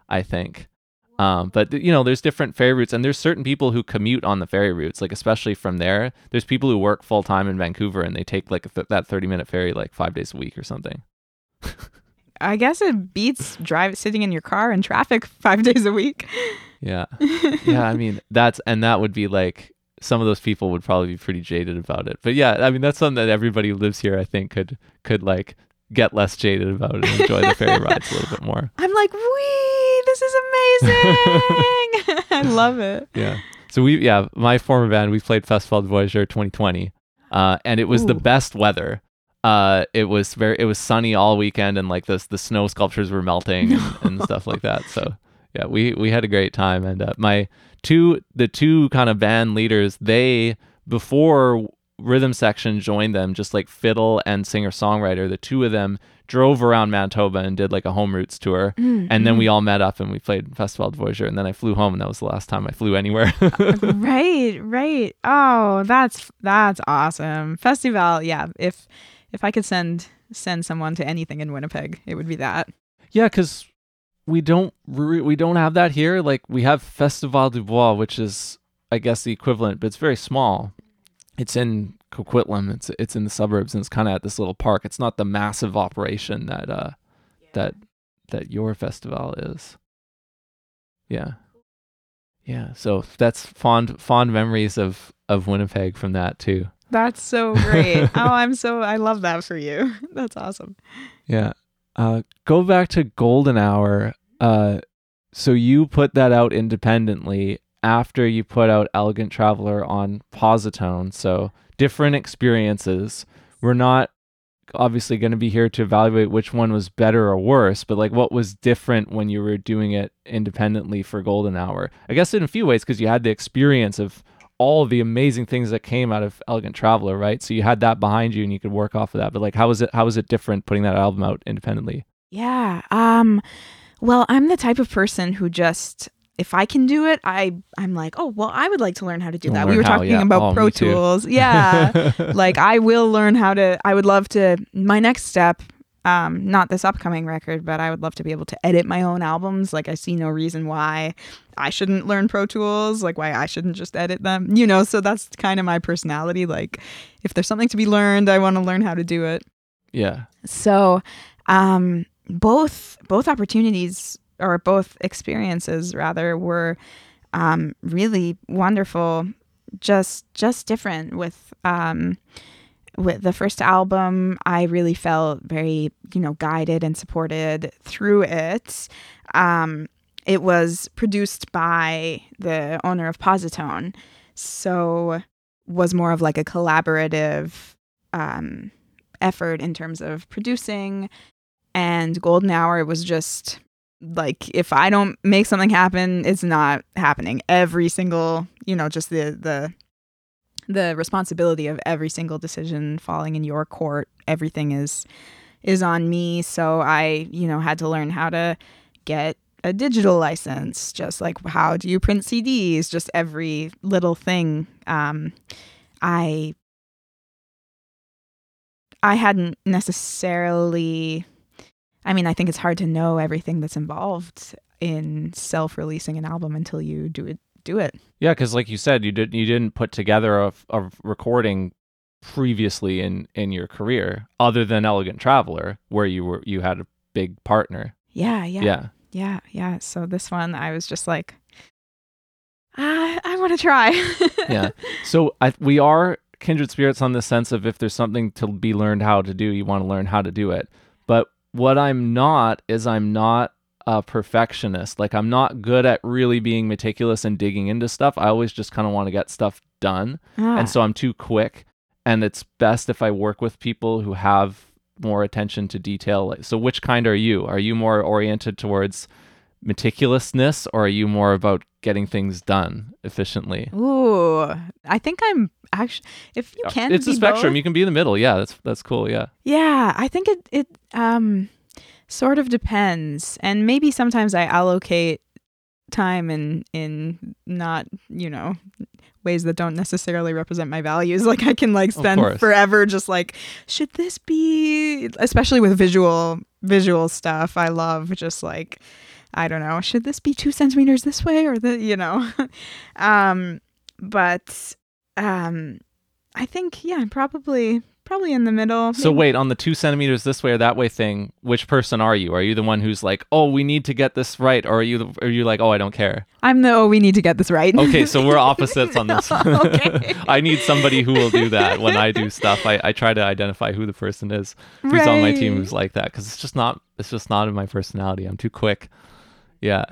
I think. Um, but you know, there's different ferry routes, and there's certain people who commute on the ferry routes, like especially from there. There's people who work full time in Vancouver, and they take like th- that 30 minute ferry like five days a week or something. (laughs) I guess it beats drive sitting in your car in traffic five (laughs) days a week. Yeah, (laughs) yeah. I mean, that's and that would be like some of those people would probably be pretty jaded about it. But yeah, I mean, that's something that everybody who lives here, I think, could could like get less jaded about it and enjoy the ferry (laughs) rides a little bit more. I'm like, wee, this is amazing. (laughs) I love it. Yeah. So we, yeah, my former band, we played Festival de Voyageur 2020, uh, and it was the best weather. Uh, it was very, it was sunny all weekend, and like the the snow sculptures were melting and, and stuff like that. So yeah, we we had a great time, and uh, my two the two kind of band leaders, they before rhythm section joined them, just like fiddle and singer songwriter, the two of them drove around Manitoba and did like a home roots tour. And then we all met up and we played Festival de Voyageur. And then I flew home, and that was the last time I flew anywhere. (laughs) right, right. Oh, that's that's awesome. Festival, yeah. If if I could send send someone to anything in Winnipeg, it would be that. yeah, because we don't re- we don't have that here. Like we have Festival du Bois, which is I guess the equivalent, but it's very small. It's in Coquitlam. It's it's in the suburbs, and it's kind of at this little park. It's not the massive operation that uh that that your festival is. Yeah. Yeah, so that's fond fond memories of of Winnipeg from that too. That's so great. (laughs) oh, I'm so I love that for you. (laughs) That's awesome. Yeah. Uh, go back to Golden Hour. Uh, so you put that out independently after you put out Elegant Traveler on Posi-Tone. So different experiences. We're not obviously going to be here to evaluate which one was better or worse, but like what was different when you were doing it independently for Golden Hour? I guess in a few ways because you had the experience of all the amazing things that came out of Elegant Traveler, right? So you had that behind you and you could work off of that. But like how was it how was it different putting that album out independently? Yeah. Um well, I'm the type of person who just if I can do it, I I'm like, oh well, I would like to learn how to do that. We were how, talking yeah. about Oh, Pro. Tools. (laughs) Yeah. like I will learn how to I would love to my next step um not this upcoming record, but I would love to be able to edit my own albums. Like I see no reason why I shouldn't learn Pro Tools, like why I shouldn't just edit them. You know, so that's kind of my personality. Like if there's something to be learned, I want to learn how to do it. yeah. So, um, both both opportunities or both experiences rather were um, really wonderful. Just just different with um, with the first album. I really felt very you know guided and supported through it. Um, it was produced by the owner of Posi-Tone, so was more of like a collaborative um, effort in terms of producing. And Golden Hour was just like if I don't make something happen, it's not happening. Every single, you know, just the the the responsibility of every single decision falling in your court. Everything is is on me. So I, you know, had to learn how to get a digital license, just like how do you print CDs, just every little thing. Um, I I hadn't necessarily I mean, I think it's hard to know everything that's involved in self-releasing an album until you do it do it. Yeah, because like you said, you didn't you didn't put together a, a recording previously in in your career, other than Elegant Traveler, where you were you had a big partner. Yeah, yeah. Yeah, Yeah, yeah. So this one I was just like ah, I want to try. (laughs) yeah. So I, we are kindred spirits on the sense of if there's something to be learned how to do, you want to learn how to do it. But what I'm not is I'm not a perfectionist. Like I'm not good at really being meticulous and digging into stuff. I always just kind of want to get stuff done. Ah, and so I'm too quick. And it's best if I work with people who have more attention to detail. So, which kind are you? Are you more oriented towards meticulousness, or are you more about getting things done efficiently? Ooh, I think I'm actually. If you can, it's a spectrum. both- You can be in the middle. Yeah, that's that's cool. Yeah, Yeah, I think it it um sort of depends. And maybe sometimes I allocate time in in not, you know, ways that don't necessarily represent my values. (laughs) Like I can like spend forever just like should this be especially with visual visual stuff. I love just like I don't know, should this be 2 centimeters this way or the, you know. (laughs) um but um I think yeah, probably probably in the middle. So Maybe- wait, on the two centimeters this way or that way thing, which person are you? Are you the one who's like, oh, we need to get this right, or are you the, are you like, oh, I don't care? I'm the oh, we need to get this right. Okay, so we're (laughs) opposites on this. Okay. (laughs) I need somebody who will do that when I do stuff. I, I try to identify who the person is who's on my team Right. who's like that because it's just not it's just not in my personality. I'm too quick. Yeah.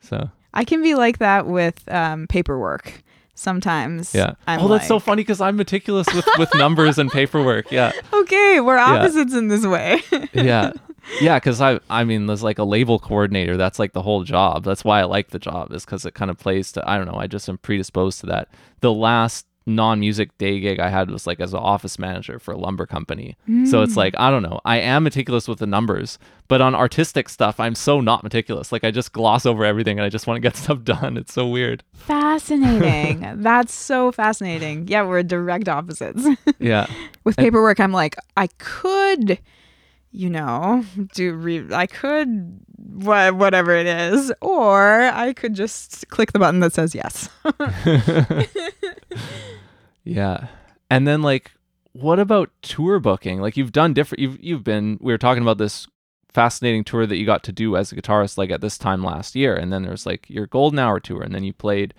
So I can be like that with um, paperwork sometimes. yeah. I'm oh, that's so funny because I'm meticulous with with numbers and paperwork. Yeah. (laughs) Okay, we're opposites in this way. (laughs) Yeah. (laughs) Yeah, because I I mean, there's like a label coordinator. That's like the whole job. That's why I like the job is because it kind of plays to I don't know. I just am predisposed to that. The last non-music day gig I had was like as an office manager for a lumber company. So it's hmm. like I don't know. I am meticulous with the numbers, but on artistic stuff, I'm so not meticulous. Like I just gloss over everything and I just want to get (laughs) stuff done. It's so weird. fascinating. (laughs) That's so fascinating. Yeah, we're direct opposites. (laughs) Yeah. with paperwork, I'm like, I could, you know, do re- I could wha- whatever it is, or I could just click the button that says yes. Yeah. And then like what about tour booking? Like you've done different you've you've been we were talking about this fascinating tour that you got to do as a guitarist like at this time last year and then there's like your golden hour tour and then you played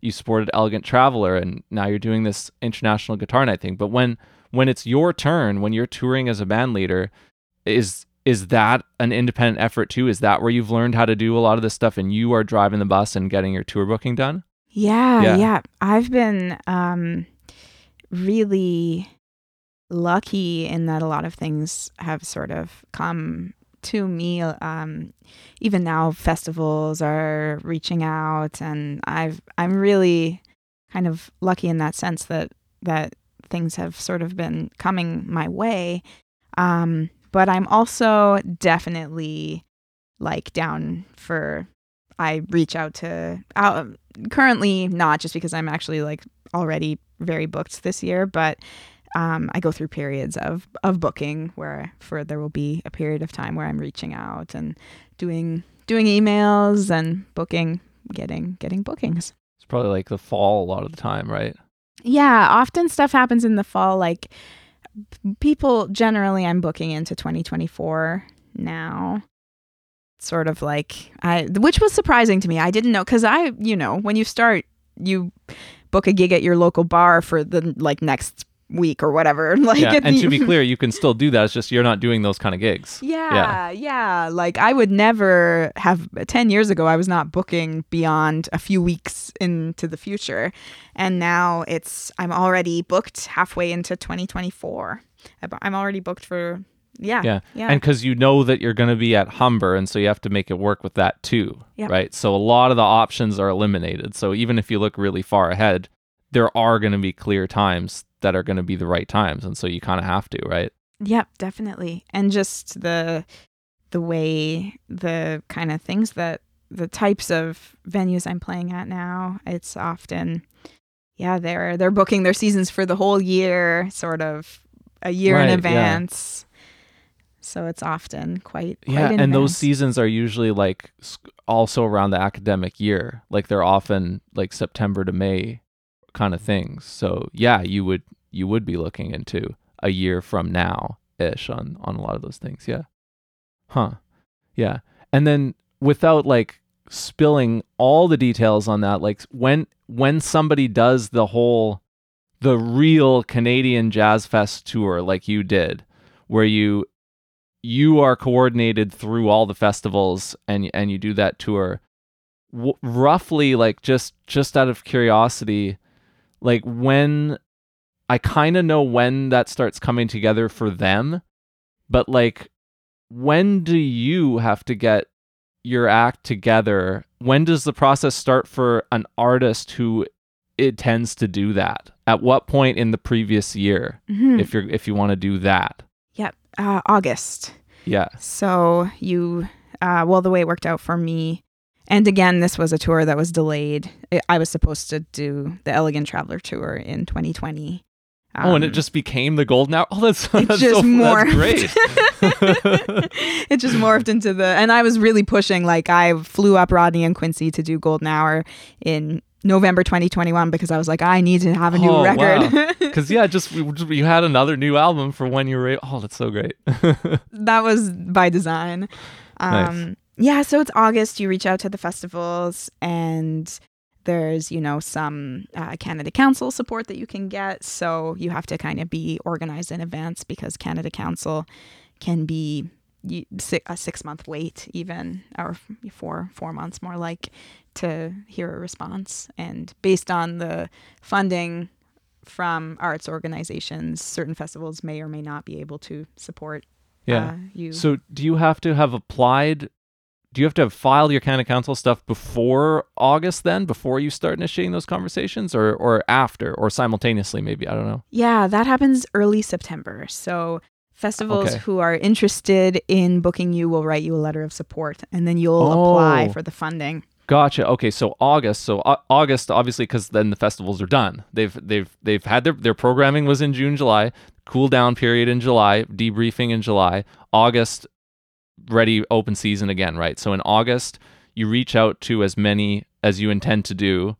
you supported elegant traveler and now you're doing this international guitar night thing but when when it's your turn when you're touring as a band leader is is that an independent effort too is that where you've learned how to do a lot of this stuff and you are driving the bus and getting your tour booking done Yeah, Yeah. yeah. I've been um really lucky in that a lot of things have sort of come to me um even now festivals are reaching out and I've I'm really kind of lucky in that sense that that things have sort of been coming my way. Um but I'm also definitely like down for I reach out to out currently not just because I'm actually like already very booked this year, but um, I go through periods of of booking where for there will be a period of time where I'm reaching out and doing doing emails and booking, getting getting bookings. It's probably like the fall a lot of the time, right? Yeah, often stuff happens in the fall. Like people generally, I'm booking into 2024 now. Sort of like I, which was surprising to me. I didn't know because I, you know, when you start, you book a gig at your local bar for the like next week or whatever. (laughs) Like, yeah. And the, to be (laughs) clear, you can still do that. It's just you're not doing those kind of gigs. Yeah, yeah, yeah. Like I would never have 10 years ago I was not booking beyond a few weeks into the future. And now it's I'm already booked halfway into 2024. I'm already booked for yeah. Yeah. Yeah. And cuz you know that you're going to be at Humber and so you have to make it work with that too, Yep. right? So a lot of the options are eliminated. So even if you look really far ahead, there are going to be clear times that are going to be the right times and so you kind of have to, right? Yep, definitely. And just the the way the kind of things that the types of venues I'm playing at now, it's often yeah, they're they're booking their seasons for the whole year, sort of a year Right, in yeah. So it's often quite, quite yeah, in and those seasons are usually like also around the academic year. Like they're often like September to May kind of things. So yeah, you would you would be looking into a year from now ish on on a lot of those things. Yeah. Huh. Yeah. And then without like spilling all the details on that, like when when somebody does the whole the real Canadian Jazz Fest tour like you did, where you you are coordinated through all the festivals and and you do that tour w- roughly like just just out of curiosity like when i kind of know when that starts coming together for them but like when do you have to get your act together? When does the process start for an artist who it tends to do that? At what point in the previous year Mhm. if you're if you want to do that Yep, uh, August. yeah So you, uh, well, the way it worked out for me, and again, this was a tour that was delayed. I- was supposed to do the Elegant Traveler tour in 2020. oh, and it Um, just became the golden hour. (laughs) Oh, that's, it that's just so, morphed. That's great. (laughs) it just morphed into the, and I was really pushing. Like I flew up Rodney and Quincy to do Golden Hour in November 2021 because I was like, I need to have a new Oh, record. (laughs) Because yeah, just you had another new album for when you were. Oh, that's so great. (laughs) that was by design. Nice. Um, Yeah, so it's August. You reach out to the festivals, and there's you know some uh, Canada Council support that you can get. So you have to kind of be organized in advance because Canada Council can be a six month wait, even or four four months more like to hear a response. And based on the funding from arts organizations, certain festivals may or may not be able to support yeah. uh, you. so, do you have to have applied? Do you have to have filed your Canada Council stuff before August, then, before you start initiating those conversations, or or after, or simultaneously? Maybe I don't know. Yeah, that happens early September. So festivals Okay. who are interested in booking you will write you a letter of support and then you'll apply Oh. for the funding. Gotcha. Okay, so August. So Au- August, obviously, because then the festivals are done. They've they've they've had their their programming was in June, July. Cool down period in July. Debriefing in July. August, ready open season again. Right. So in August, you reach out to as many as you intend to do,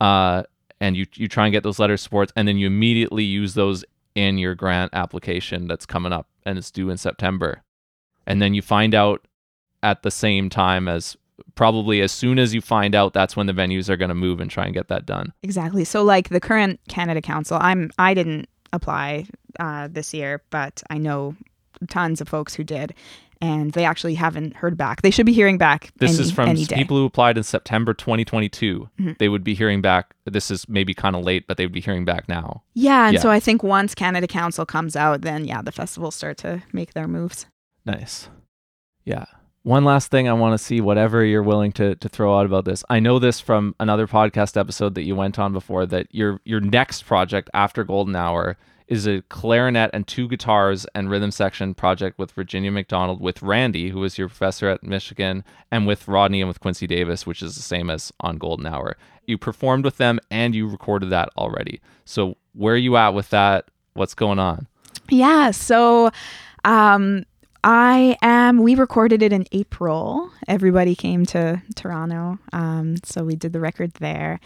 uh, and you you try and get those letter supports, and then you immediately use those in your grant application that's coming up, and it's due in September, and then you find out at the same time as probably as soon as you find out that's when the venues are going to move and try and get that done Exactly. So like the current Canada Council, I'm I didn't apply uh, this year, but I know tons of folks who did, and they actually haven't heard back. They should be hearing back. this any, is from people who applied in september 2022 Mhm. they would be hearing back this is maybe kind of late but they would be hearing back now Yeah, and Yeah. so I think once Canada Council comes out, then yeah, the festivals start to make their moves. nice yeah one last thing i want to see whatever you're willing to to throw out about this i know this from another podcast episode that you went on before that your your next project after golden hour is a clarinet and two guitars and rhythm section project with Virginia MacDonald, with Randy, who was your professor at Michigan, and with Rodney and with Quincy Davis, which is the same as on Golden Hour. You performed with them and you recorded that already. So where are you at with that? What's going on? Yeah. So, um, I am. We recorded it in April. Everybody came to Toronto, um, so we did the record there.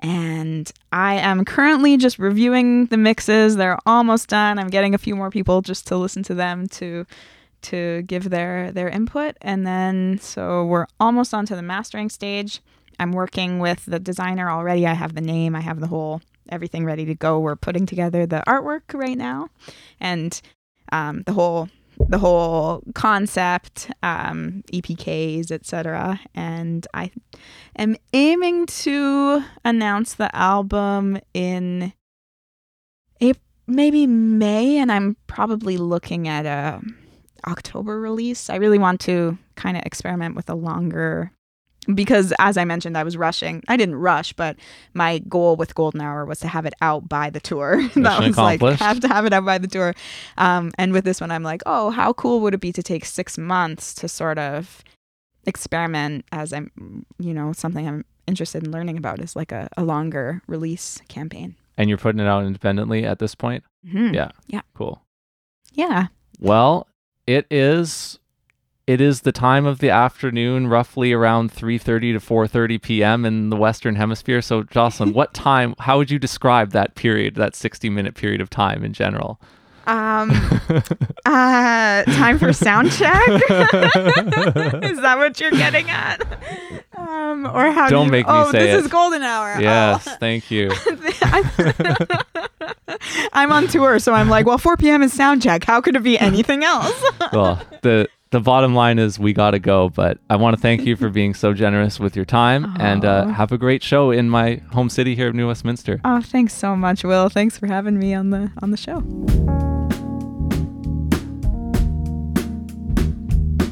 And I am currently just reviewing the mixes. They're almost done. I'm getting a few more people just to listen to them to to give their their input, and then so we're almost onto the mastering stage. I'm working with the designer already. I have the name. I have the whole everything ready to go. We're putting together the artwork right now, and um, the whole the whole concept, um, EPKs, etc. And I am aiming to announce the album in April, maybe May, and I'm probably looking at a October release. I really want to kind of experiment with a longer because as I mentioned, I was rushing. I didn't rush, but my goal with Golden Hour was to have it out by the tour. (laughs) that was like have to have it out by the tour. Um, and with this one, I'm like, oh, how cool would it be to take six months to sort of experiment as I'm, you know, something I'm interested in learning about is like a, a longer release campaign. And you're putting it out independently at this point? Mm-hmm. Yeah. Yeah. Cool. Yeah. Well, it is it is the time of the afternoon roughly around 3.30 to 4.30 p.m in the western hemisphere. So jocelyn (laughs) what time how would you describe that period that 60 minute period of time in general? Um (laughs) uh time for sound check? (laughs) Is that what you're getting at? Um or how don't do you, make me oh say this it. is golden hour. Yes oh. thank you. I'm on tour so i'm like well 4 p.m is sound check. How could it be anything else? Well the the bottom line is we got to go, but I want to thank you for being so generous with your time and uh, have a great show in my home city here of New Westminster. Oh, thanks so much, Will. Thanks for having me on the on the show.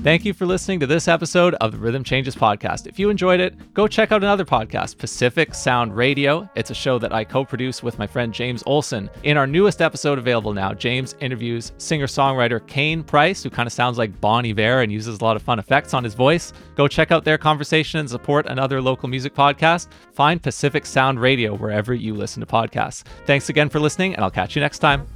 Thank you for listening to this episode of the Rhythm Changes podcast. If you enjoyed it, go check out another podcast, Pacific Sound Radio. It's a show that I co produce with my friend James Olson. In our newest episode available now, James interviews singer songwriter Kane Price, who kind of sounds like Bon Iver and uses a lot of fun effects on his voice. Go check out their conversation and support another local music podcast. Find Pacific Sound Radio wherever you listen to podcasts. Thanks again for listening, and I'll catch you next time.